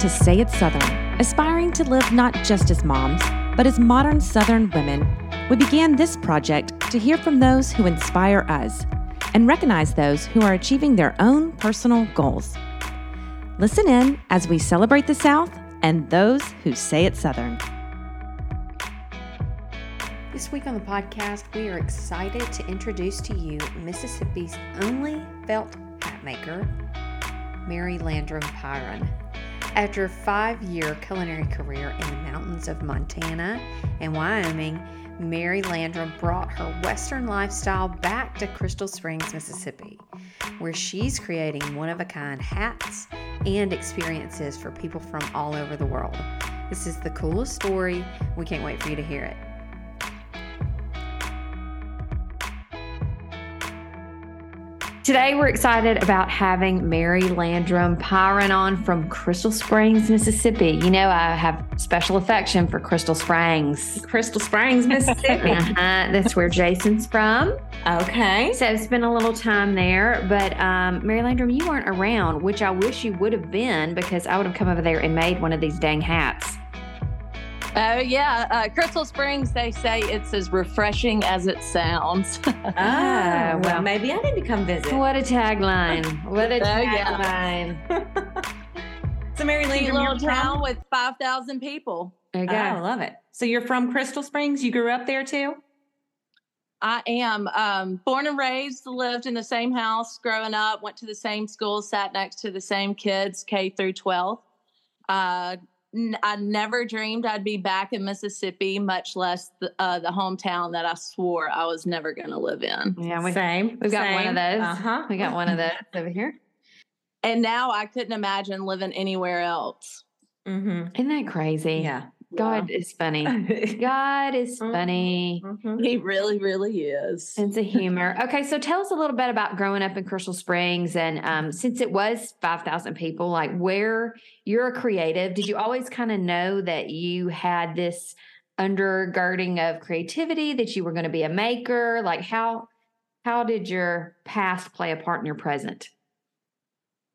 to Say It Southern, aspiring to live not just as moms, but as modern Southern women. We began this project to hear from those who inspire us and recognize those who are achieving their own personal goals. Listen in as we celebrate the South and those who say it Southern. This week on the podcast, we are excited to introduce to you Mississippi's only felt hat maker, Mary Landrum Pyron. After a five year culinary career in the mountains of Montana and Wyoming, Mary Landrum brought her Western lifestyle back to Crystal Springs, Mississippi, where she's creating one of a kind hats and experiences for people from all over the world. This is the coolest story. We can't wait for you to hear it. Today, we're excited about having Mary Landrum Pyron on from Crystal Springs, Mississippi. You know, I have special affection for Crystal Springs. Crystal Springs, Mississippi. uh-huh. That's where Jason's from. Okay. So, spent a little time there. But, um, Mary Landrum, you weren't around, which I wish you would have been because I would have come over there and made one of these dang hats. Oh yeah, uh, Crystal Springs. They say it's as refreshing as it sounds. Oh, well, well. maybe I need to come visit. What a tagline. What a Oh, yeah. tagline. So, Mary Cute Lee, little town with five thousand people. There you Oh. I love it. So, you're from Crystal Springs? You grew up there too? I am um, born and raised, lived in the same house growing up, went to the same school, sat next to the same kids, K through 12. Uh, n- I never dreamed I'd be back in Mississippi, much less the, uh, the hometown that I swore I was never going to live in. Yeah, we, Same. we've got one of those. Uh huh. We got one of those over here. And now I couldn't imagine living anywhere else. Mm-hmm. Isn't that crazy? Yeah. God is funny. God is funny. Mhm. He really, really is. Sense of humor. Okay, so tell us a little bit about growing up in Crystal Springs, and um, since it was five thousand people, like where you're a creative, did you always kind of know that you had this undergirding of creativity that you were going to be a maker? Like how how did your past play a part in your present?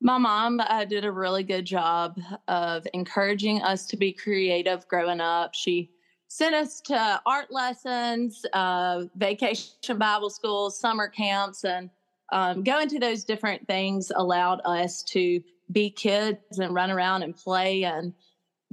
My mom uh, did a really good job of encouraging us to be creative growing up. She sent us to art lessons, uh, vacation Bible schools, summer camps, and um, going to those different things allowed us to be kids and run around and play and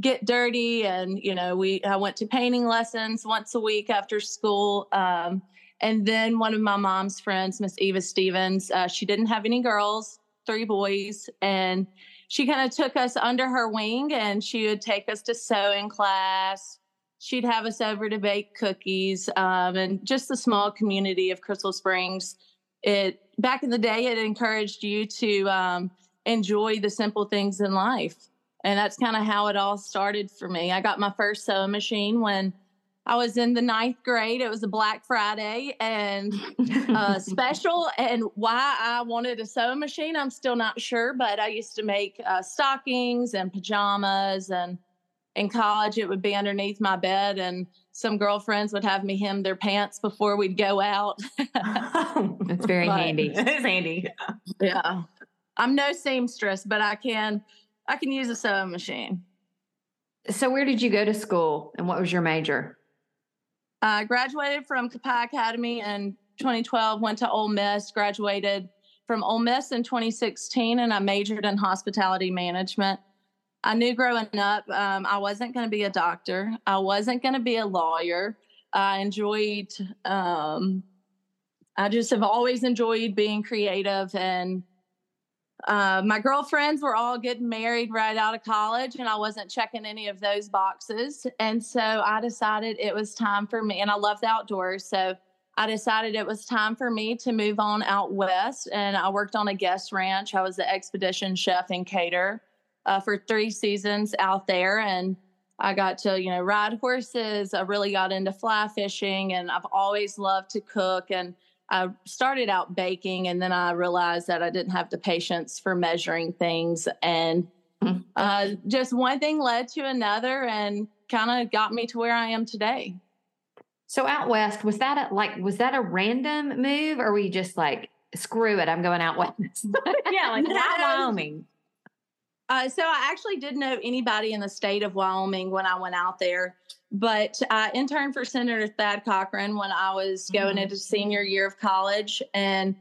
get dirty. And you know, we I went to painting lessons once a week after school. Um, and then one of my mom's friends, Miss Eva Stevens, uh, she didn't have any girls three boys and she kind of took us under her wing and she would take us to sewing class. She'd have us over to bake cookies um, and just the small community of crystal springs. It back in the day it encouraged you to um, enjoy the simple things in life and that's kind of how it all started for me. I got my first sewing machine when I was in the ninth grade. It was a Black Friday and uh, special. And why I wanted a sewing machine, I'm still not sure. But I used to make uh, stockings and pajamas. And in college, it would be underneath my bed. And some girlfriends would have me hem their pants before we'd go out. That's very But- handy. It is handy. yeah. I'm no seamstress, but I can I can use a sewing machine. So where did you go to school and what was your major? I graduated from Copiah Academy in 2012, went to Ole Miss, graduated from Ole Miss in 2016, and I majored in hospitality management. I knew growing up um, I wasn't going to be a doctor, I wasn't going to be a lawyer. I enjoyed, um, I just have always enjoyed being creative and uh, my girlfriends were all getting married right out of college, and I wasn't checking any of those boxes. And so I decided it was time for me, and I love the outdoors. So I decided it was time for me to move on out west. And I worked on a guest ranch. I was the expedition chef and caterer uh, for three seasons out there. And I got to, you know, ride horses. I really got into fly fishing, and I've always loved to cook. And I started out baking and then I realized that I didn't have the patience for measuring things. And Mhm. uh, just one thing led to another and kind of got me to where I am today. So out west, was that a, like was that a random move or were you just like screw it, I'm going out west? yeah, like No. why Wyoming? Uh, so I actually didn't know anybody in the state of Wyoming when I went out there, but I interned for Senator Thad Cochran when I was going mm-hmm. into senior year of college, and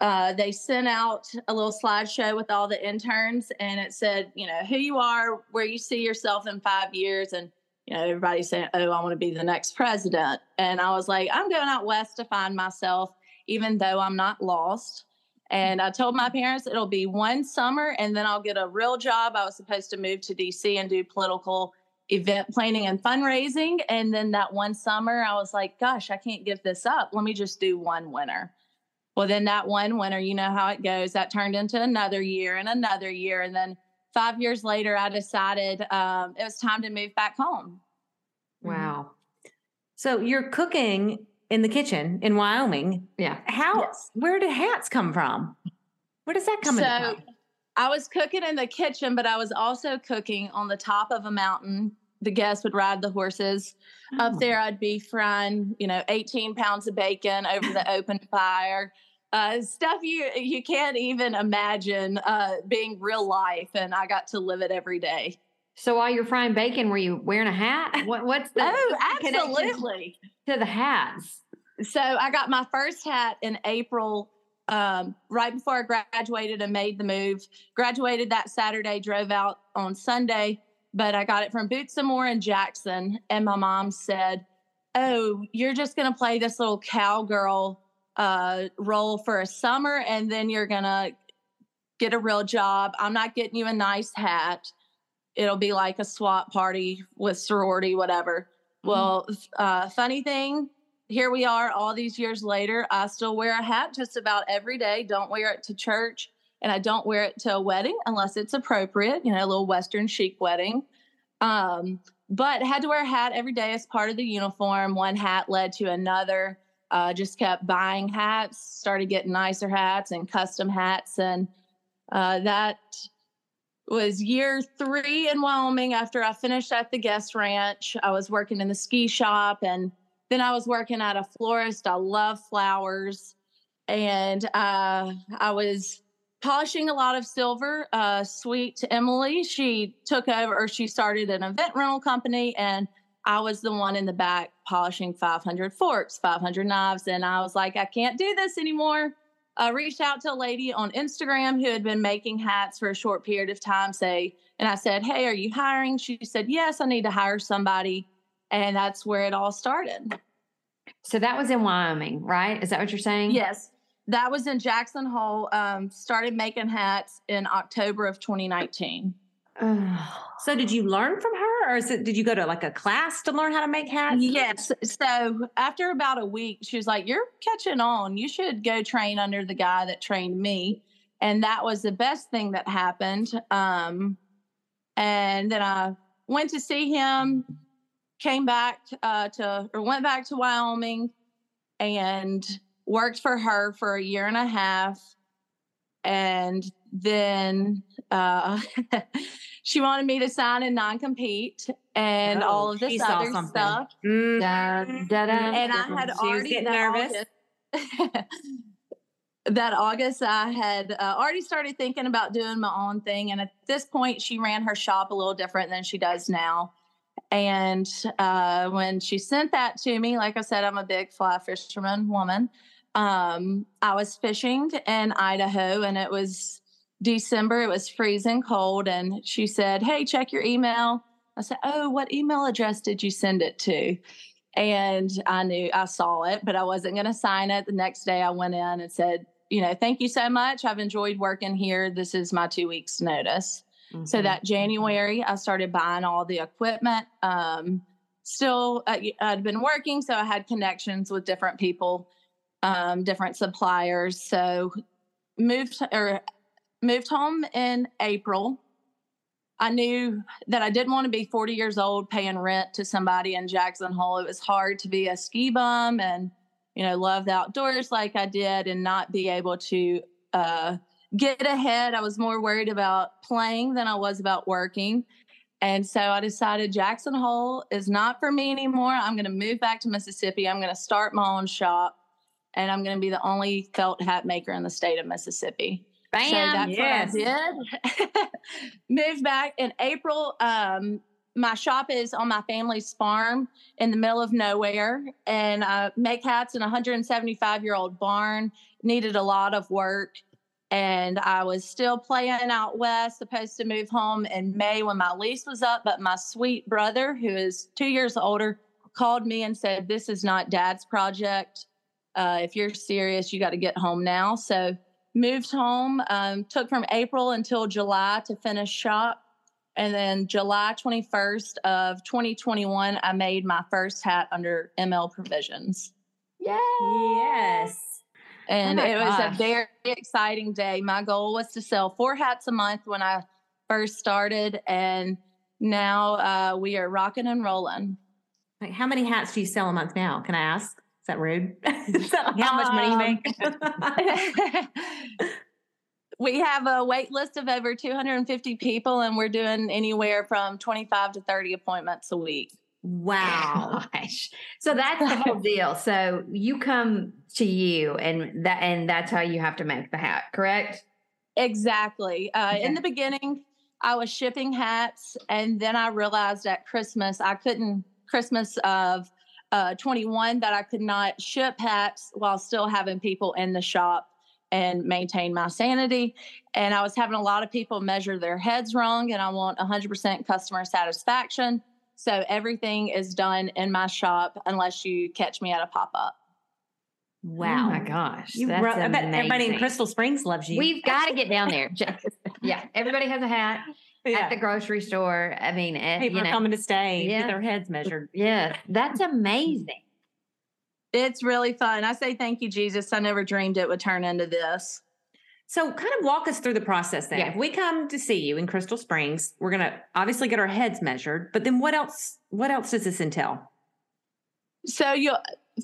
uh, they sent out a little slideshow with all the interns, and it said, you know, who you are, where you see yourself in five years, and you know, everybody's saying, "Oh, I want to be the next president," and I was like, "I'm going out west to find myself, even though I'm not lost." And I told my parents it'll be one summer and then I'll get a real job. I was supposed to move to DC and do political event planning and fundraising. And then that one summer, I was like, gosh, I can't give this up. Let me just do one winter. Well, then that one winter, you know how it goes. That turned into another year and another year. And then five years later, I decided um, it was time to move back home. Wow. So you're cooking in the kitchen in Wyoming. Yeah. How? Yes. Where did hats come from? Where does that come so, I was cooking in the kitchen, but I was also cooking on the top of a mountain. The guests would ride the horses. Oh. Up there, I'd be frying, you know, 18 pounds of bacon over the open fire. Uh, stuff you you can't even imagine uh, being real life, and I got to live it every day. So while you're frying bacon, were you wearing a hat? What, what's the oh, absolutely to the hats? So I got my first hat in April, um, right before I graduated and made the move. Graduated that Saturday, drove out on Sunday, but I got it from Boots and More in Jackson. And my mom said, "Oh, you're just going to play this little cowgirl uh, role for a summer, and then you're going to get a real job. I'm not getting you a nice hat." it'll be like a swap party with sorority, whatever. Mm-hmm. Well, uh, funny thing, here we are all these years later. I still wear a hat just about every day. Don't wear it to church, and I don't wear it to a wedding unless it's appropriate, you know, a little Western chic wedding. Um, but had to wear a hat every day as part of the uniform. One hat led to another. Uh, just kept buying hats, started getting nicer hats and custom hats, and uh, that was year three in Wyoming after I finished at the guest ranch. I was working in the ski shop and then I was working at a florist. I love flowers. And uh, I was polishing a lot of silver. Uh, sweet Emily, she took over or she started an event rental company. And I was the one in the back polishing 500 forks, 500 knives. And I was like, I can't do this anymore I reached out to a lady on Instagram who had been making hats for a short period of time. Say, and I said, "Hey, are you hiring?" She said, "Yes, I need to hire somebody," and that's where it all started. So that was in Wyoming, right? Is that what you're saying? Yes, that was in Jackson Hole. Um, started making hats in October of 2019. so did you learn from her or is it did you go to like a class to learn how to make hats yes so after about a week she was like you're catching on you should go train under the guy that trained me and that was the best thing that happened um, and then i went to see him came back uh, to or went back to wyoming and worked for her for a year and a half and then uh, she wanted me to sign a non-compete and oh, all of this other stuff. Mm. Da, da, da, and I had she already nervous. August, that August, I had uh, already started thinking about doing my own thing. And at this point, she ran her shop a little different than she does now. And uh, when she sent that to me, like I said, I'm a big fly fisherman woman. Um, I was fishing in Idaho and it was December. It was freezing cold. And she said, Hey, check your email. I said, Oh, what email address did you send it to? And I knew I saw it, but I wasn't going to sign it. The next day I went in and said, You know, thank you so much. I've enjoyed working here. This is my two weeks' notice. Mm-hmm. So that January, I started buying all the equipment. Um, still, uh, I'd been working, so I had connections with different people, um, different suppliers. So moved or moved home in April. I knew that I didn't want to be 40 years old paying rent to somebody in Jackson Hole. It was hard to be a ski bum and, you know, love the outdoors like I did and not be able to uh, get ahead. I was more worried about playing than I was about working. And so I decided Jackson Hole is not for me anymore. I'm going to move back to Mississippi. I'm going to start my own shop and I'm going to be the only felt hat maker in the state of Mississippi. Bam. So that's yes. what I did. Moved back in April. Um, my shop is on my family's farm in the middle of nowhere, and I make hats in a 175 year old barn. Needed a lot of work, and I was still playing out west. Supposed to move home in May when my lease was up, but my sweet brother, who is two years older, called me and said, "This is not Dad's project. Uh, if you're serious, you got to get home now." So moved home. Um, took from April until July to finish shop and then July 21st of 2021, I made my first hat under ML provisions. Yay. Yes. And Oh it was gosh. a very exciting day. My goal was to sell four hats a month when I first started. And now uh, we are rocking and rolling. Like, how many hats do you sell a month now? Can I ask? Is that rude? Is that like how much money you make? we have a wait list of over 250 people, and we're doing anywhere from 25 to 30 appointments a week. Wow. Gosh. So that's the whole deal. So you come to you and that and that's how you have to make the hat, correct? Exactly. Uh, Okay. In the beginning, I was shipping hats, and then I realized at Christmas I couldn't Christmas of uh, 21 that I could not ship hats while still having people in the shop and maintain my sanity. And I was having a lot of people measure their heads wrong, and I want 100% customer satisfaction. So everything is done in my shop unless you catch me at a pop up. Wow. Oh my gosh. You that's ro- I bet everybody in amazing. Crystal Springs loves you. We've got to get down there. yeah, everybody has a hat at the grocery store. I mean, eh, People you are coming to stay, Yeah. get their heads measured. yeah, that's amazing. It's really fun. I say thank you, Jesus. I never dreamed it would turn into this. So, kind of walk us through the process then. Yeah. If we come to see you in Crystal Springs, we're going to obviously get our heads measured, but then what else? What else does this entail? So you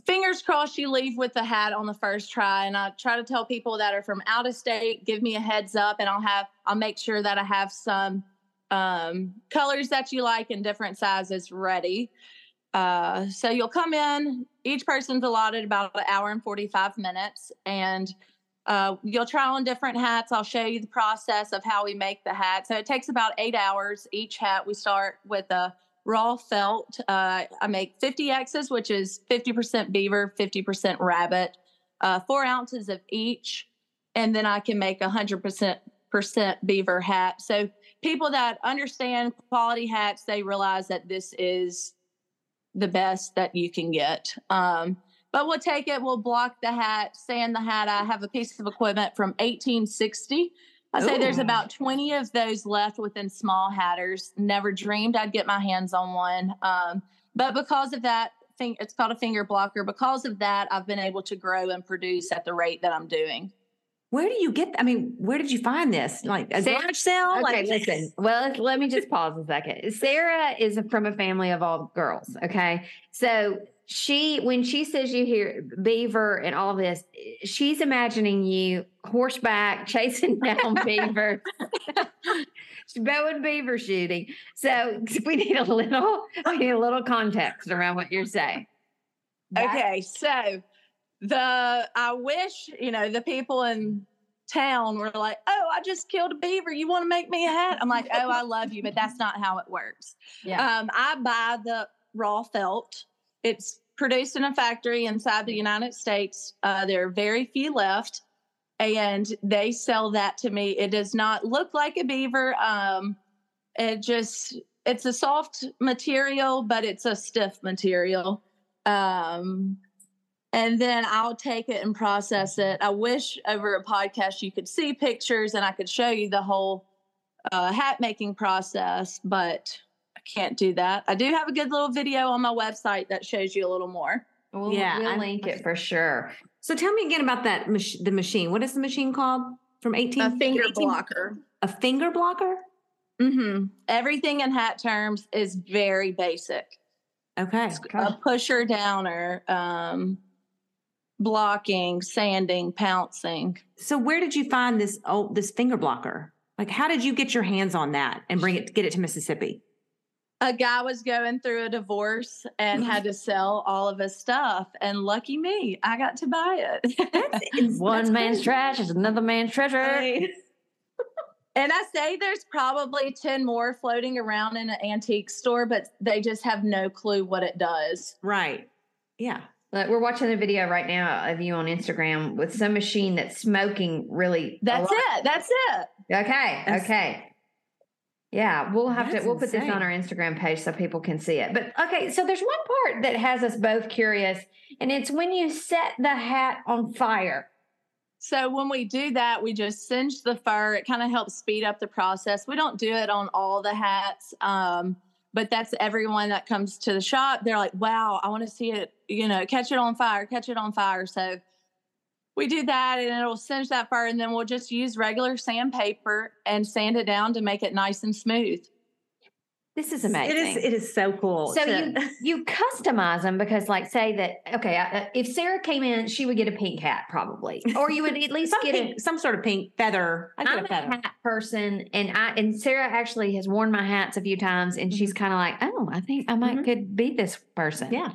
fingers crossed you leave with the hat on the first try and I try to tell people that are from out of state give me a heads up and I'll have I'll make sure that I have some um, colors that you like in different sizes ready. Uh, so you'll come in each person's allotted about an hour and 45 minutes and uh, you'll try on different hats. I'll show you the process of how we make the hat. So it takes about eight hours each hat. We start with a raw felt. Uh, I make 50 X's, which is 50% beaver, 50% rabbit, uh, four ounces of each. And then I can make a 100% beaver hat. So people that understand quality hats, they realize that this is the best that you can get. Um, but we'll take it, we'll block the hat, sand the hat. I have a piece of equipment from 1860. I say there's about 20 of those left within small hatters. Never dreamed I'd get my hands on one. Um, but because of that, thing, it's called a finger blocker. Because of that, I've been able to grow and produce at the rate that I'm doing. Where do you get? I mean, where did you find this? Like a Sarah- garage sale? Okay, like, listen. Well, let me just pause a second. Sarah is from a family of all girls. Okay, so she, when she says you hear beaver and all this, she's imagining you horseback chasing down beaver, bow and beaver shooting. So we need a little, we need a little context around what you're saying. Okay, so the I wish you know the people in town were like, "Oh, I just killed a beaver. You want to make me a hat?" I'm like, "Oh, I love you, but that's not how it works." Yeah. Um, I buy the raw felt. It's produced in a factory inside the United States. Uh, there are very few left, and they sell that to me. It does not look like a beaver. Um, it just it's a soft material, but it's a stiff material. Um, and then I'll take it and process it. I wish over a podcast you could see pictures and I could show you the whole uh, hat making process, but can't do that. I do have a good little video on my website that shows you a little more. We'll, Yeah, we'll I- link it for sure. so tell me again about that mach- the machine. What is the machine called? From 18 A finger 18 blocker. A finger blocker? Mm-hmm. Everything in hat terms is very basic. Okay. A pusher downer, um, blocking, sanding, pouncing. So where did you find this oh this finger blocker? Like how did you get your hands on that and bring it get it to Mississippi? A guy was going through a divorce and had to sell all of his stuff and lucky me i got to buy it One That's man's great. trash is another man's treasure. I mean, And I say there's probably 10 more floating around in an antique store, but they just have no clue what it does. Right. Yeah. Look, we're watching the video right now of you on Instagram with some machine that's smoking really. a That's lot. it. That's it. Okay. That's- okay. Yeah, we'll have That's to we'll put this on our Instagram page so people can see it. But okay, so there's one part that has us both curious, and it's when you set the hat on fire. So when we do that, we just singe the fur. It kind of helps speed up the process. We don't do it on all the hats, um, but that's everyone that comes to the shop. They're like, "Wow, I want to see it. You know, catch it on fire, catch it on fire." So we do that, and it'll singe that fur, and then we'll just use regular sandpaper and sand it down to make it nice and smooth. This is amazing. It is. It is so cool. So to- you you customize them because, like, say that okay, uh, if Sarah came in, she would get a pink hat probably, or you would at least some, get a some sort of pink feather. I get I'm a feather. hat person, and I and Sarah actually has worn my hats a few times, and she's kind of like, oh, I think I might Mhm. could be this person. Yeah.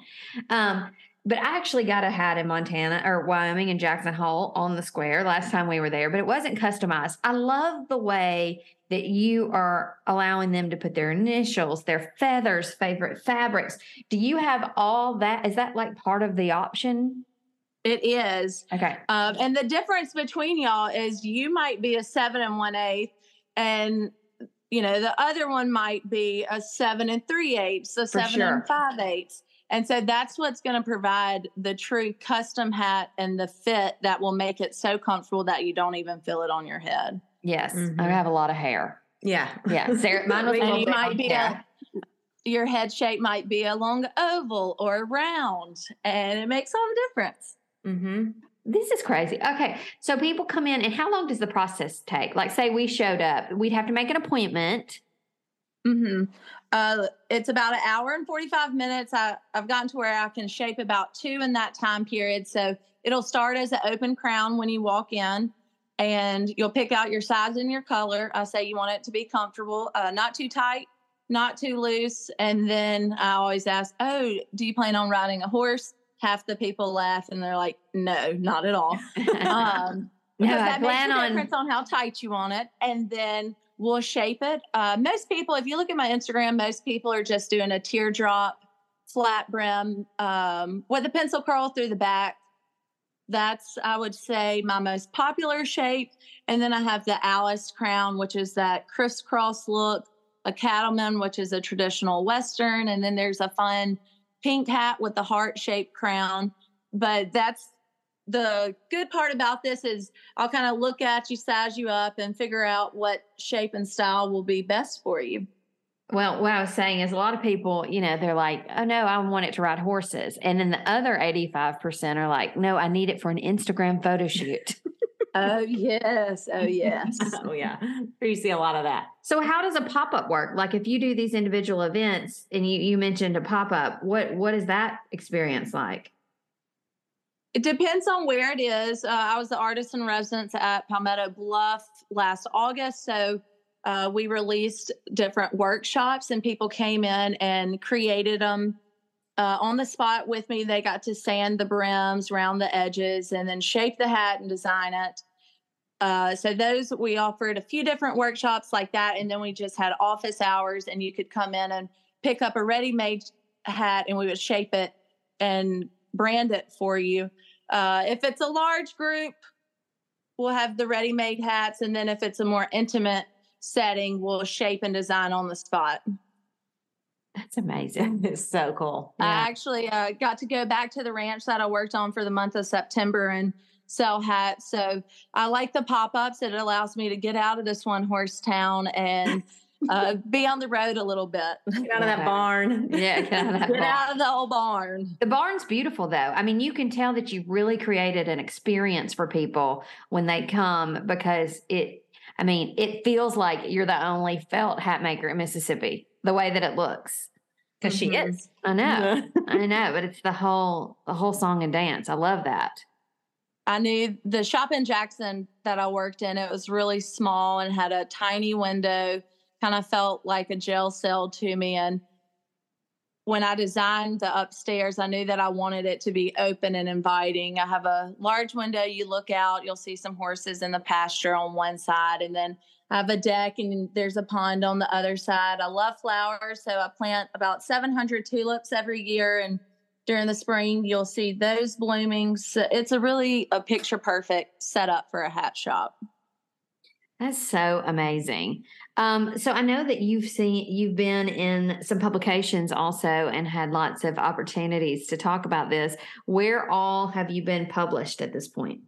Um, but I actually got a hat in Montana or Wyoming in Jackson Hole on the square last time we were there, but it wasn't customized. I love the way that you are allowing them to put their initials, their feathers, favorite fabrics. Do you have all that? Is that like part of the option? It is. Okay. Um, and the difference between y'all is you might be a seven and one eighth, and you know the other one might be a seven and three eighths, a seven sure. and five eighths. And so that's what's going to provide the true custom hat and the fit that will make it so comfortable that you don't even feel it on your head. Yes. I Mhm. have a lot of hair. Yeah. Yeah. Sarah, mine was a And little you bit might be Sarah. a, your head shape might be a long oval or round, and it makes all the difference. Mm-hmm. This is crazy. Okay. So people come in, and how long does the process take? Like, say we showed up, we'd have to make an appointment. Hmm Uh, it's about an hour and 45 minutes. I, I've gotten to where I can shape about two in that time period. So it'll start as an open crown when you walk in, and you'll pick out your size and your color. I say you want it to be comfortable, uh, not too tight, not too loose. And then I always ask, Oh, do you plan on riding a horse? Half the people laugh and they're like, No, not at all. Um, No, because I that makes plan a on- difference on how tight you want it, and then we'll shape it. Uh, most people, if you look at my Instagram, most people are just doing a teardrop, flat brim um, with a pencil curl through the back. That's, I would say, my most popular shape. And then I have the Alice crown, which is that crisscross look, a cattleman, which is a traditional Western, and then there's a fun pink hat with the heart shaped crown. But that's the good part about this is I'll kind of look at you, size you up, and figure out what shape and style will be best for you. Well, what I was saying is a lot of people, you know, they're like, oh no, I want it to ride horses. And then the other 85% are like, no, I need it for an Instagram photo shoot. Oh yes, oh yes. Oh yeah. You see a lot of that. so how does a pop-up work? Like if you do these individual events and you, you mentioned a pop-up, what what is that experience like? It depends on where it is. Uh, I was the artist in residence at Palmetto Bluff last August. So uh, we released different workshops and people came in and created them uh, on the spot with me. They got to sand the brims, round the edges, and then shape the hat and design it. Uh, so those we offered a few different workshops like that, and then we just had office hours, and you could come in and pick up a ready-made hat, and we would shape it and brand it for you. Uh, if it's a large group, we'll have the ready-made hats, and then if it's a more intimate setting, we'll shape and design on the spot. That's amazing. It's so cool. I actually uh, got to go back to the ranch that I worked on for the month of September and sell hats. So I like the pop ups. It allows me to get out of this one horse town and uh, be on the road a little bit. Get out of that barn. Yeah, get out of that Get barn. out of the old barn. The barn's beautiful though. I mean, you can tell that you really created an experience for people when they come because it I mean, it feels like you're the only felt hat maker in Mississippi, the way that it looks. Because she Mhm. is. I know. I know, but it's the whole the whole song and dance. I love that. I knew the shop in Jackson that I worked in, it was really small and had a tiny window, kind of felt like a jail cell to me. And when I designed the upstairs, I knew that I wanted it to be open and inviting. I have a large window. You look out, you'll see some horses in the pasture on one side, and then I have a deck and there's a pond on the other side. I love flowers, so I plant about 700 tulips every year. And during the spring, you'll see those blooming. So it's a really a picture perfect setup for a hat shop. That's so amazing. Um, so I know that you've seen you've been in some publications also and had lots of opportunities to talk about this. Where all have you been published at this point?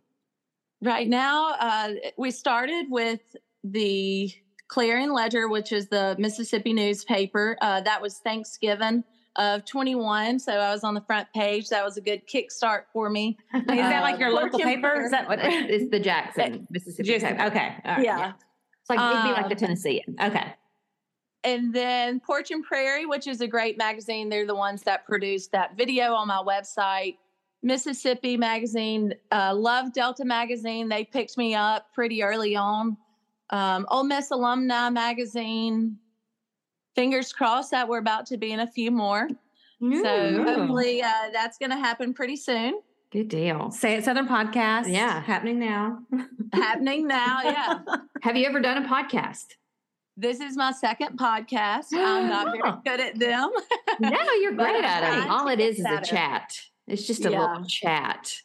Right now, uh, we started with the Clarion Ledger, which is the Mississippi newspaper. Uh, that was Thanksgiving of 21. So I was on the front page. That was a good kickstart for me. Is that like your Uh, local paper? Is that what? It's the Jackson, Mississippi. Just, paper. okay. all right, yeah. It's like it'd be like the Um, Tennessean. Okay. And then Porch and Prairie, which is a great magazine. They're the ones that produced that video on my website. Mississippi Magazine, uh, Love Delta Magazine. They picked me up pretty early on. Um, Ole Miss Alumni Magazine. Fingers crossed that we're about to be in a few more. So Ooh, hopefully uh, that's going to happen pretty soon. good deal. Say it Southern podcast. Yeah. Happening now. Happening now, yeah. Have you ever done a podcast? This is my second podcast. I'm not very good at them. No, you're great at it. All it is is is a better. chat. It's just a Yeah. little chat.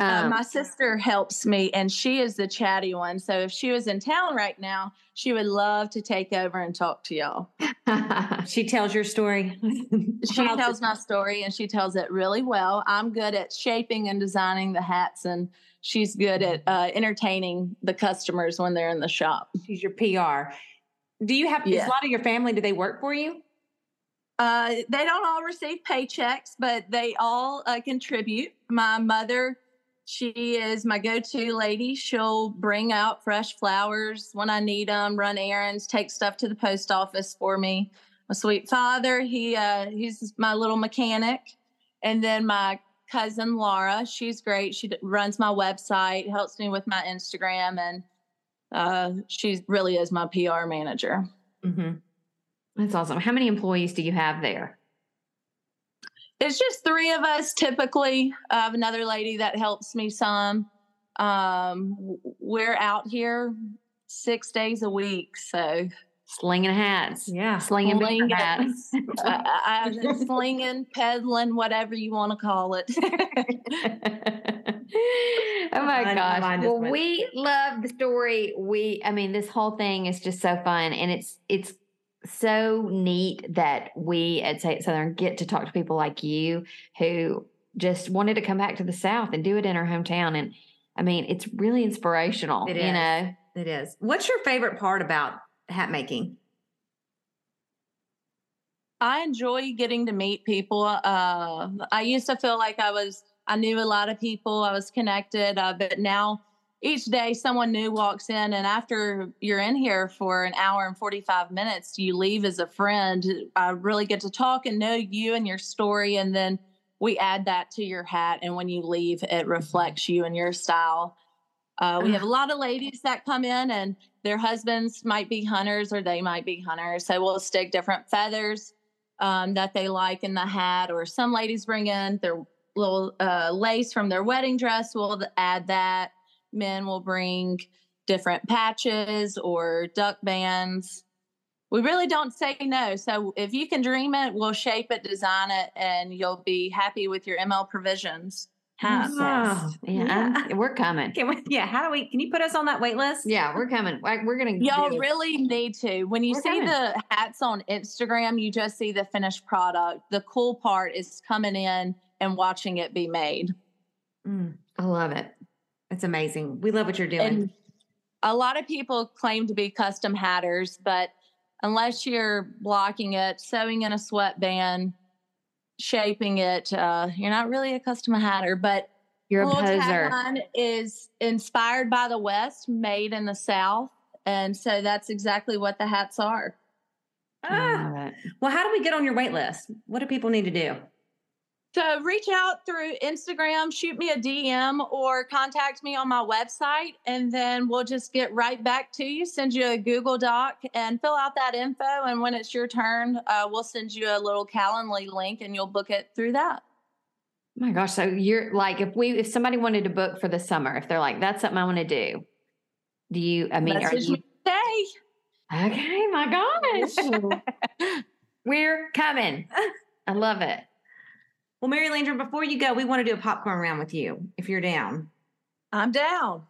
Uh, Um, my sister helps me, and she is the chatty one. So if she was in town right now, she would love to take over and talk to y'all. She tells your story. She tells my story, and she tells it really well. I'm good at shaping and designing the hats, and she's good at uh, entertaining the customers when they're in the shop. She's your PR. Do you have Yeah. a lot of your family? Do they work for you? Uh, they don't all receive paychecks, but they all uh, contribute. My mother, she is my go-to lady. She'll bring out fresh flowers when I need them, run errands, take stuff to the post office for me. My sweet father, he uh, he's my little mechanic, and then my cousin Laura, she's great. She runs my website, helps me with my Instagram, and uh, she really is my PR manager. Mm-hmm. That's awesome. How many employees do you have there? It's just three of us typically. I have another lady that helps me some. Um, we're out here six days a week, so Slinging hats. Yeah. Slinging Slinging. hats. I, I, slinging, peddling, whatever you want to call it. oh my Mine- gosh. mine Well, went- we love the story. We I mean this whole thing is just so fun and it's it's so neat that we at Say It Southern get to talk to people like you who just wanted to come back to the South and do it in our hometown. And I mean, it's really inspirational. It you is. know. It is. What's your favorite part about hat making? I enjoy getting to meet people. Uh, I used to feel like I was, I knew a lot of people, I was connected, uh, but now each day someone new walks in, and after you're in here for an hour and 45 minutes, you leave as a friend. I really get to talk and know you and your story, and then we add that to your hat. And when you leave, it reflects you and your style. Uh, we have a lot of ladies that come in and their husbands might be hunters or they might be hunters. So we'll stick different feathers um, that they like in the hat, or some ladies bring in their little uh, lace from their wedding dress. We'll add that. Men will bring different patches or duck bands. We really don't say no. So if you can dream it, we'll shape it, design it, and you'll be happy with your ML provisions. hat. Obsessed. Yeah, I'm- we're coming. Can we, yeah. How do we? Can you put us on that wait list? Yeah, we're coming. Like we're gonna Y'all do- really need to. When you We're see coming. the hats on Instagram, you just see the finished product. The cool part is coming in and watching it be made. Mm, I love it. It's amazing. We love what you're doing. And a lot of people claim to be custom hatters, but unless you're blocking it, sewing in a sweatband, shaping it, uh, you're not really a custom hatter. But You're a Little tagline is inspired by the West, made in the South. And so that's exactly what the hats are. Ah, well, how do we get on your wait list? What do people need to do? So reach out through Instagram, shoot me a DM, or contact me on my website, and then we'll just get right back to you. Send you a Google Doc and fill out that info. And when it's your turn, uh, we'll send you a little Calendly link, and you'll book it through that. Oh my gosh! So you're like, if we, if somebody wanted to book for the summer, if they're like, that's something I want to do, do you? I mean, are you? me. Okay, my gosh, we're coming. I love it. Well, Mary Landrum, before you go, we want to do a popcorn round with you, if you're down. I'm down.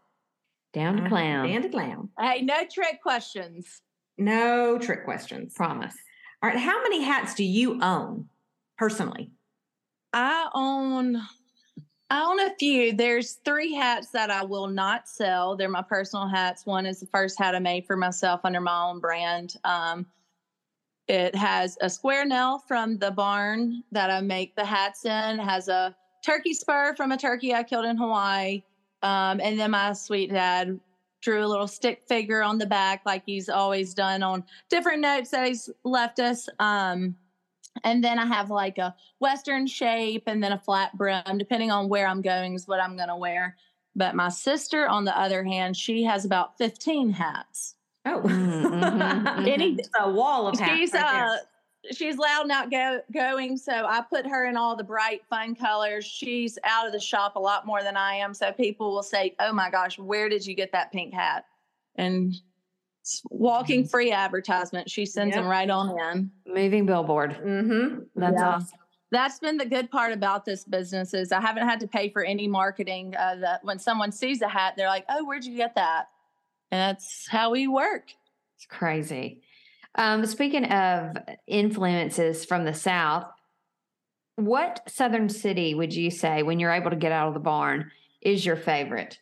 Down to clown. Uh-huh. Down to clown. Hey, no trick questions. No trick questions. Promise. All right. How many hats do you own personally? I own I own a few. There's three hats that I will not sell. They're my personal hats. One is the first hat I made for myself under my own brand. Um, it has a square nail from the barn that I make the hats in. It has a turkey spur from a turkey I killed in Hawaii. Um, and then my sweet dad drew a little stick figure on the back, like he's always done on different notes that he's left us. Um, and then I have like a Western shape and then a flat brim, depending on where I'm going, is what I'm going to wear. But my sister, on the other hand, she has about 15 hats. Oh, Mm, mhm, mhm. Any, a wall of hats. she's right uh she's loud and outgoing so i put her in all the bright fun colors she's out of the shop a lot more than i am so people will say oh my gosh where did you get that pink hat and walking free advertisement she sends Yep. them right on in Moving billboard. Mm-hmm. That's Yeah. awesome. that's been the good part about this business is i haven't had to pay for any marketing uh, that when someone sees a hat they're like oh where'd you get that and that's how we work It's crazy. Um, speaking of influences from the South, what Southern city would you say, when you're able to get out of the barn, is your favorite?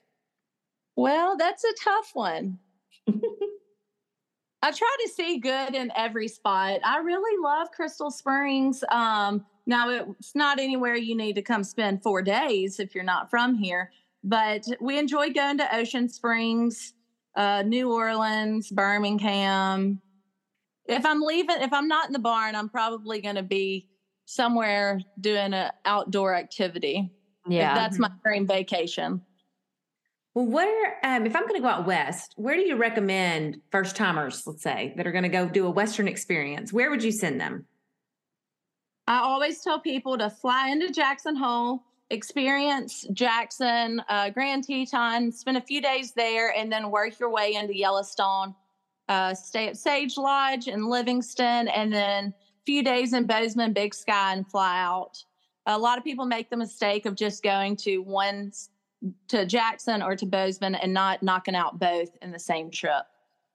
Well, that's a tough one. I try to see good in every spot. I really love Crystal Springs. Um, now, it's not anywhere you need to come spend four days if you're not from here, but we enjoy going to Ocean Springs, uh, New Orleans, Birmingham. If I'm leaving, if I'm not in the barn, I'm probably going to be somewhere doing an outdoor activity. Yeah. That's my dream vacation. Well, where, um, if I'm going to go out west, where do you recommend first timers, let's say, that are going to go do a Western experience? Where would you send them? I always tell people to fly into Jackson Hole, experience Jackson, uh, Grand Teton, spend a few days there, and then work your way into Yellowstone. Uh, stay at Sage Lodge in Livingston, and then a few days in Bozeman, Big Sky, and fly out. A lot of people make the mistake of just going to one to Jackson or to Bozeman and not knocking out both in the same trip.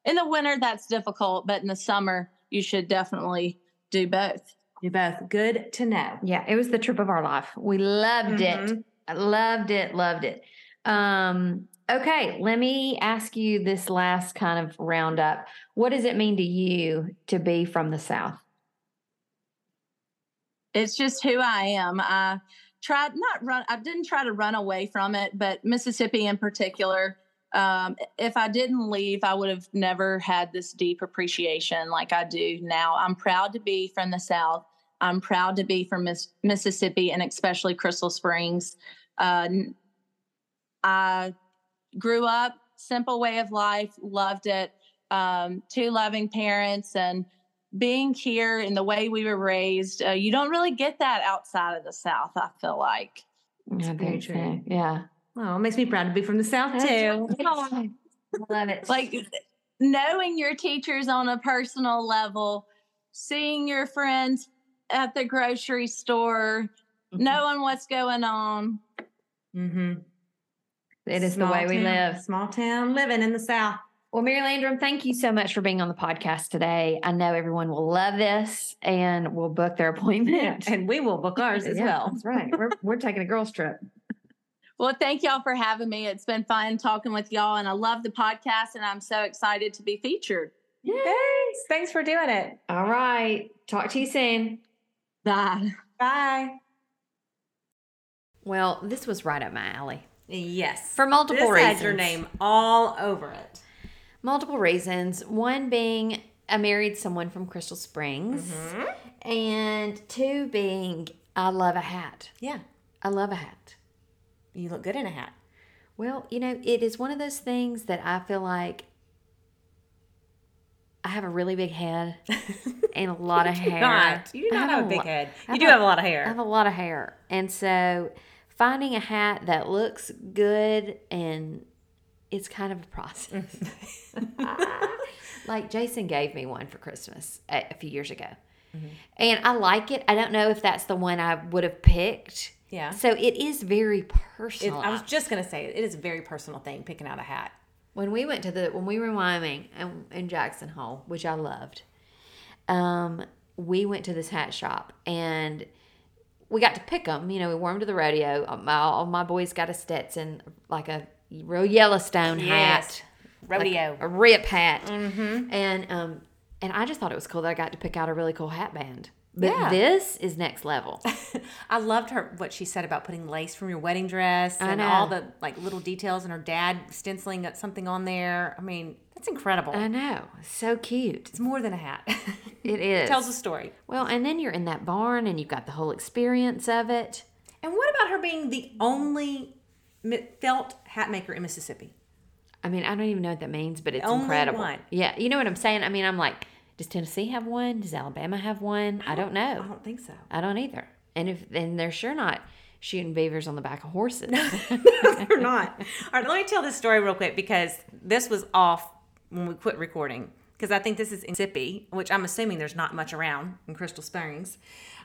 In the winter, that's difficult, but in the summer, you should definitely do both. You both. Good to know. Yeah, it was the trip of our life. We loved it. Mhm. I loved it, loved it. Um, okay, let me ask you this last kind of roundup. What does it mean to you to be from the South? it's just who I am. I tried not run. I didn't try to run away from it, but Mississippi in particular. Um, if I didn't leave, I would have never had this deep appreciation like I do now. I'm proud to be from the South. I'm proud to be from Miss, Mississippi and especially Crystal Springs. Uh, n- I grew up simple way of life, loved it. Um, two loving parents and being here and the way we were raised, uh, you don't really get that outside of the South. I feel like. Yeah, very true. Yeah. Oh, it makes me proud to be from the South That's too. right. Love it. like knowing your teachers on a personal level, seeing your friends at the grocery store, knowing what's going on. Mm-hmm. it is the way we live. Small town living in the South. Well, Mary Landrum, thank you so much for being on the podcast today. I know everyone will love this and will book their appointment. And we will book ours as Yeah, well. That's right. We're, we're taking a girls' trip. Well, thank y'all for having me. It's been fun talking with y'all, and I love the podcast, and I'm so excited to be featured. Thanks. Thanks for doing it. All right. Talk to you soon. Bye. Bye. Well, this was right up my alley Yes. for multiple this reasons. has your name all over it. Multiple reasons. One being I married someone from Crystal Springs, Mm-hmm. and two being I love a hat. Yeah. I love a hat. You look good in a hat. Well, you know, it is one of those things that I feel like I have a really big head and a lot of hair. Not. You do not have a big lo- head. You do a- have a lot of hair. I have a lot of hair. And so finding a hat that looks good and it's kind of a process. like Jason gave me one for Christmas a, a few years ago. Mm-hmm. And I like it. I don't know if that's the one I would have picked. Yeah. So it is very It, personal. I was just gonna say it is a very personal thing picking out a hat. When we went to the when we were in Wyoming and in Jackson Hole, which I loved, um, we went to this hat shop and we got to pick them. You know, we wore them to the rodeo. Um, My, all my boys got a Stetson, like a real Yellowstone Yes. hat, Rodeo. like a rip hat, and um, and I just thought it was cool that I got to pick out a really cool hat band. But Yeah. this is next level. I loved her what she said about putting lace from your wedding dress I and all the like little details and her dad stenciling something on there. I mean, that's incredible. I know, so cute. it's more than a hat. It is. It Tells a story. well, and then you're in that barn and you've got the whole experience of it. And what about her being the only felt hat maker in Mississippi? I mean, I don't even know what that means, but it's Only incredible. one. Yeah, you know what I'm saying? I mean, I'm like, does Tennessee have one? Does Alabama have one? I don't I know. I don't think so. I don't either. And if and they're sure not shooting beavers on the back of horses. No, they're not. All right, let me tell this story real quick because this was off when we quit recording. Because I think this is in Mississippi, which I'm assuming there's not much around in Crystal Springs.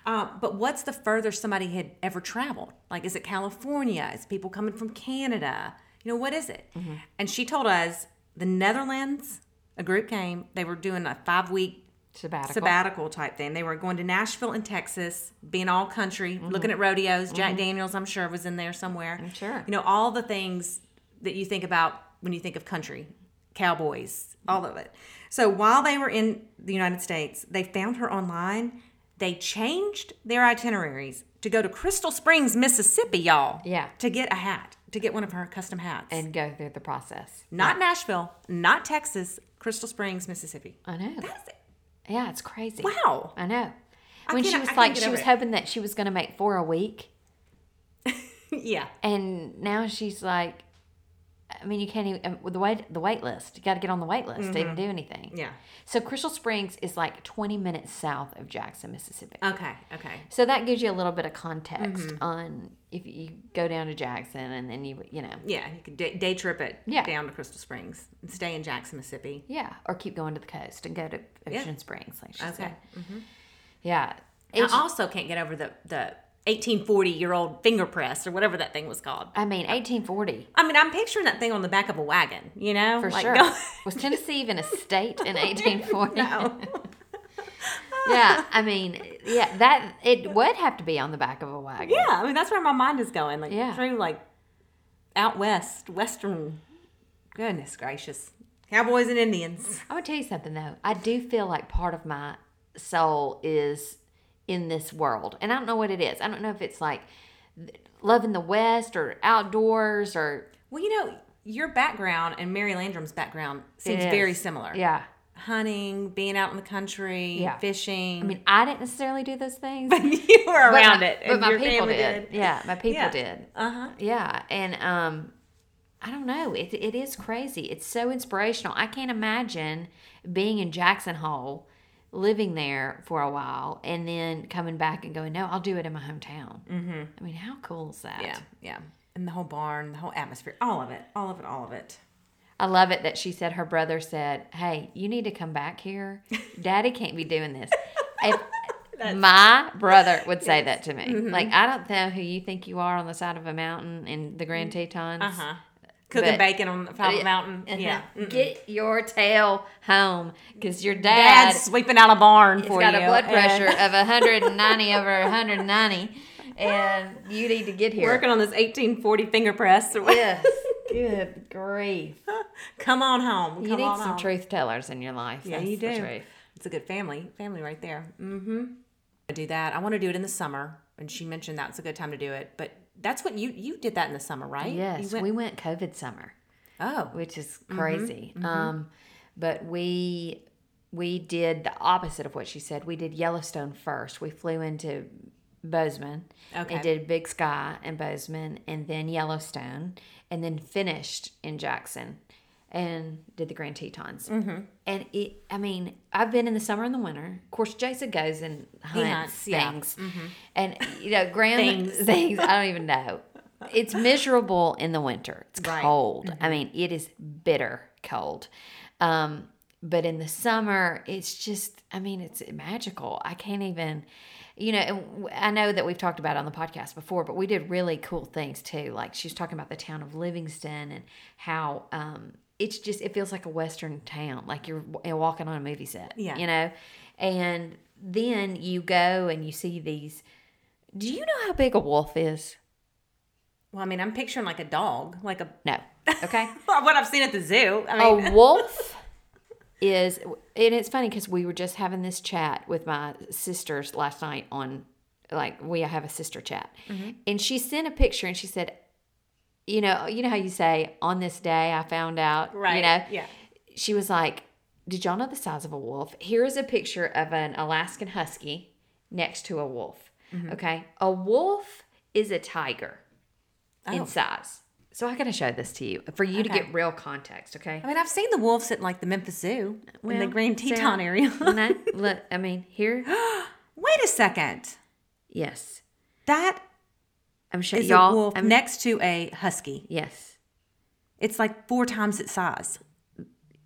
Uh, but what's the furthest somebody had ever traveled? Like, is it California? Is people coming from Canada? You know, what is it? And she told us the Netherlands, a group came, they were doing a five week Sabbatical. sabbatical type thing. They were going to Nashville and Texas, being all country, mm-hmm. looking at rodeos. Jack mm-hmm. Daniels, I'm sure, was in there somewhere. I'm sure. You know, all the things that you think about when you think of country, cowboys, all of it. So while they were in the United States, they found her online. They changed their itineraries to go to Crystal Springs, Mississippi, y'all. Yeah. To get a hat, to get one of her custom hats. and go through the process. not Nashville, not Texas, Crystal Springs, Mississippi. I know. That's Yeah, it's crazy. Wow. I know. I When she was I like, she was it. hoping that she was going to make four a week. yeah. And now she's like, I mean, you can't even, um, with the wait, the wait list, you got to get on the wait list to even do anything. Mm-hmm. Yeah. So Crystal Springs is like 20 minutes south of Jackson, Mississippi. Okay. Okay. So that gives you a little bit of context Mm-hmm. on if you go down to Jackson and then you, you know, Yeah, you could day, day trip it Yeah. down to Crystal Springs and stay in Jackson, Mississippi. yeah, or keep going to the coast and go to Yeah. Ocean Springs, like she Okay. said. Yeah. I also can't get over the the 1840 year old finger press or whatever that thing was called. I mean, 1840 I mean, I'm picturing that thing on the back of a wagon. You know, for Like, sure. go- Was Tennessee even a state in 1840? No. yeah, I mean, yeah, that it would have to be on the back of a wagon. yeah, I mean that's where my mind is going. Like Yeah. through like out west, western. Goodness gracious, cowboys and Indians. I would tell you something though. I do feel like part of my soul is in this world, and I don't know what it is. I don't know if it's like loving the West or outdoors or Well, you know, your background and Mary Landrum's background seems very similar. yeah. hunting, being out in the country, Yeah. fishing. I mean, I didn't necessarily do those things, but you were but around my- it, but my your people family did. Yeah, my people Yeah. did. Uh huh. Yeah, and um, I don't know. It it is crazy. It's so inspirational. I can't imagine being in Jackson Hole, living there for a while, and then coming back and going, "No, I'll do it in my hometown." Mm-hmm. I mean, how cool is that? Yeah, yeah. And the whole barn, the whole atmosphere, all of it, all of it, all of it. I love it that she said her brother said, "Hey, you need to come back here. Daddy can't be doing this." If my brother would say that to me, Mm-hmm. like I don't know who you think you are on the side of a mountain in the Grand Tetons. Uh huh. Cooking But- bacon on the of mountain. Uh-huh. Yeah. Get your tail home because your dad Dad's sweeping out a barn for got you. Got a blood and pressure of 190 over 190, and you need to get here. Working on this 1840 finger press. Yes. Good grief. Come on home. You need some home. truth tellers in your life. Yeah, That's you do. It's a good family, family right there. Mm-hmm. I do that. I want to do it in the summer, and she mentioned that's a good time to do it. But that's what you you did that in the summer, right? Yes, went, we went COVID summer. oh, which is crazy. Um, but we we did the opposite of what she said. We did Yellowstone first. We flew into Bozeman Okay. and did Big Sky and Bozeman and then Yellowstone and then finished in Jackson and did the Grand Tetons. Mm-hmm. And it, I mean, I've been in the summer and the winter. Of course, Jason goes and hunts, yeah. things. And, you know, Graham, Things. things, I don't even know. It's miserable in the winter. It's Right. cold. I mean, it is bitter cold. Um, but in the summer, it's just, I mean, it's magical. I can't even, you know, I know that we've talked about it on the podcast before, but we did really cool things too. Like she was talking about the town of Livingston and how um, it's just, it feels like a Western town, like you're eh, walking on a movie set, Yeah. you know? And then you go and you see these. Do you know how big a wolf is? Well, I mean, I'm picturing like a dog, like a No. Okay. what I've seen at the zoo. I mean, a wolf is and it's funny because we were just having this chat with my sisters last night on like we have a sister chat mm-hmm. and she sent a picture and she said you know you know how you say on this day i found out right? you know yeah. she was like did y'all know the size of a wolf here is a picture of an alaskan husky next to a wolf mm-hmm. okay a wolf is a tiger oh. in Oh. size so i gotta show this to you for you to get real context okay I mean, I've seen the wolves at like the Memphis Zoo in the Well, Sarah, Teton area. no, look, I mean, here, Wait a second. yes, That I'm showing is y'all. a wolf I'm, next to a husky. yes, It's like four times its size.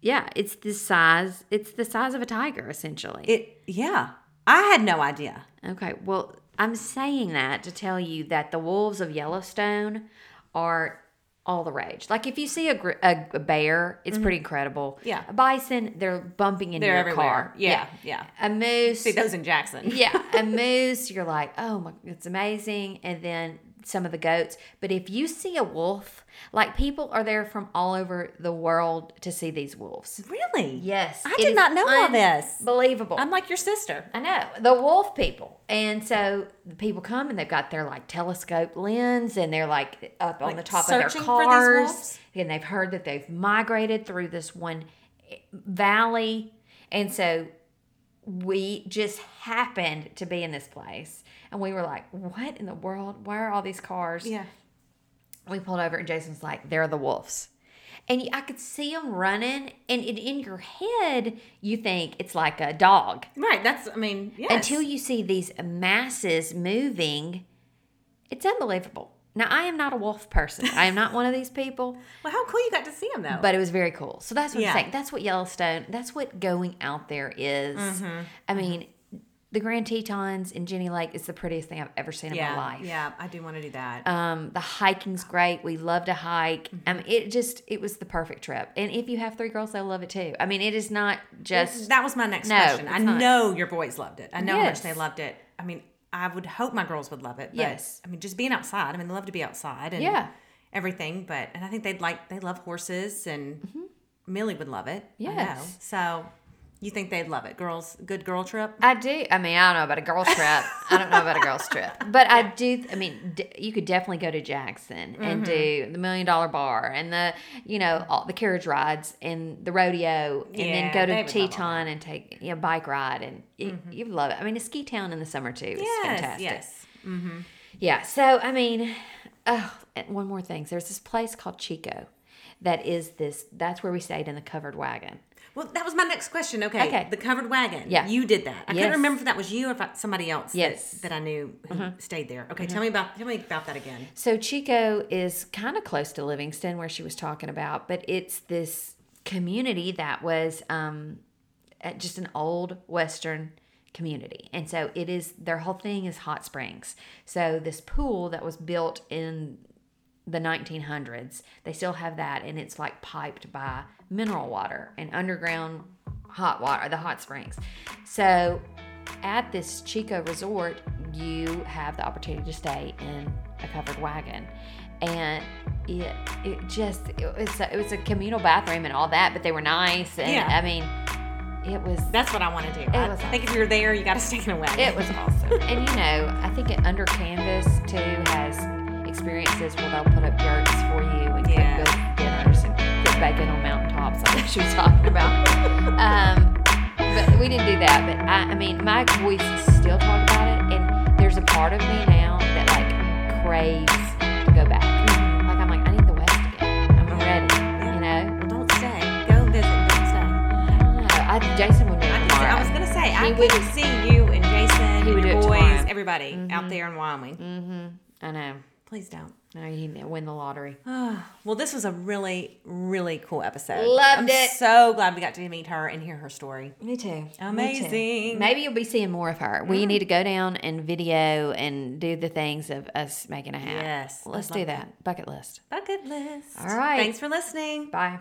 yeah, it's the size. It's the size of a tiger, essentially. It, yeah. I had no idea. okay, well, I'm saying that to tell you that the wolves of Yellowstone are all the rage. Like if you see a, gr- a, a bear, it's pretty incredible. Mm-hmm. Yeah. a bison, they're bumping into They're your everywhere. car. Yeah, yeah. a moose. See those in Jackson. yeah, a moose, you're like, oh my, it's amazing. And then some of the goats. But if you see a wolf, like people are there from all over the world to see these wolves. Really? Yes, I did not know all this. Unbelievable. I'm like your sister. I know the wolf people, and so the people come and they've got their like telescope lens, and they're like up on the top of their searching for these cars, wolves? and they've heard that they've migrated through this one eh, valley, and so we just happened to be in this place, and we were like, "What in the world? Why are all these cars?" Yeah. we pulled over and Jason's like, they're the wolves. And I could see them running, and in, in your head, you think it's like a dog Right. That's, I mean, yes. until you see these masses moving. It's unbelievable. Now, I am not a wolf person. I am not one of these people, Well, how cool you got to see them, though. but it was very cool. So that's what Yeah. I'm saying. That's what Yellowstone, that's what going out there is. Mm-hmm. I mean, the Grand Tetons and Jenny Lake is the prettiest thing I've ever seen yeah. in my life. Yeah. I do want to do that. Um, the hiking's great. We love to hike. Mm-hmm. I mean, it just it was the perfect trip. And if you have three girls, they'll love it too. I mean, it is not just that was my next No, question. I not. know your boys loved it. I know how much they loved it. I mean, I would hope my girls would love it. But, Yes. I mean, just being outside. I mean, they love to be outside and Yeah. everything. But and I think they'd like they love horses and Millie would love it. Mm-hmm. Yes. So you think they'd love it? Girls, good girl trip. I do. I mean, I don't know about a girl trip. I don't know about a girls trip, but I do. I mean, d- you could definitely go to Jackson and mm-hmm. do the Million Dollar Bar and the you know all the carriage rides and the rodeo, and then go to would love all Teton and take you know bike ride, and you, mm-hmm. you love it. I mean, a ski town in the summer too is Yes. fantastic. Yes. Mm-hmm. Yeah. So I mean, oh, one more thing. There's this place called Chico, that is this. That's where we stayed in the covered wagon. Well, that was my next question. Okay. Okay. The covered wagon. Yeah. You did that. I Yes. couldn't remember if that was you or if somebody else. Yes. That, I knew who stayed there. Okay. Tell me about tell me about that again. So Chico is kind of close to Livingston, where she was talking about, but it's this community that was um, just an old Western community, and so it is. Their whole thing is hot springs. So this pool that was built in the 1900s, they still have that, and it's like piped by mineral water and underground hot water, the hot springs. So at this Chico resort, you have the opportunity to stay in a covered wagon. And it it just it was a, it was a communal bathroom and all that, but they were nice and Yeah. I mean it was That's what I want to do. I was think if you're there, you got to stay in a wagon. it was awesome. and you know, I think it Under Canvas too has experiences where they'll put up yurts for you and Yeah. She was talking about. um, but we didn't do that. But I, I mean, my voice is still talk about it, and there's a part of me now that like craves to go back. Like I'm like, I need the West again. I'm ready. You know? Well, don't stay. Go visit. Don't stay. I don't know. I, Jason would I. I was gonna say I He could would- see you and Jason, He would and your boys, everybody out there in Wyoming. mm-hmm. I know. Please don't. No, you win the lottery. Well, this was a really, really cool episode. Loved I'm it. So glad we got to meet her and hear her story. Me too. Amazing. Maybe you'll be seeing more of her. We need to go down and video and do the things of us making a hat. Yes, Let's do love that. Bucket list. Bucket list. All right. Thanks for listening. Bye.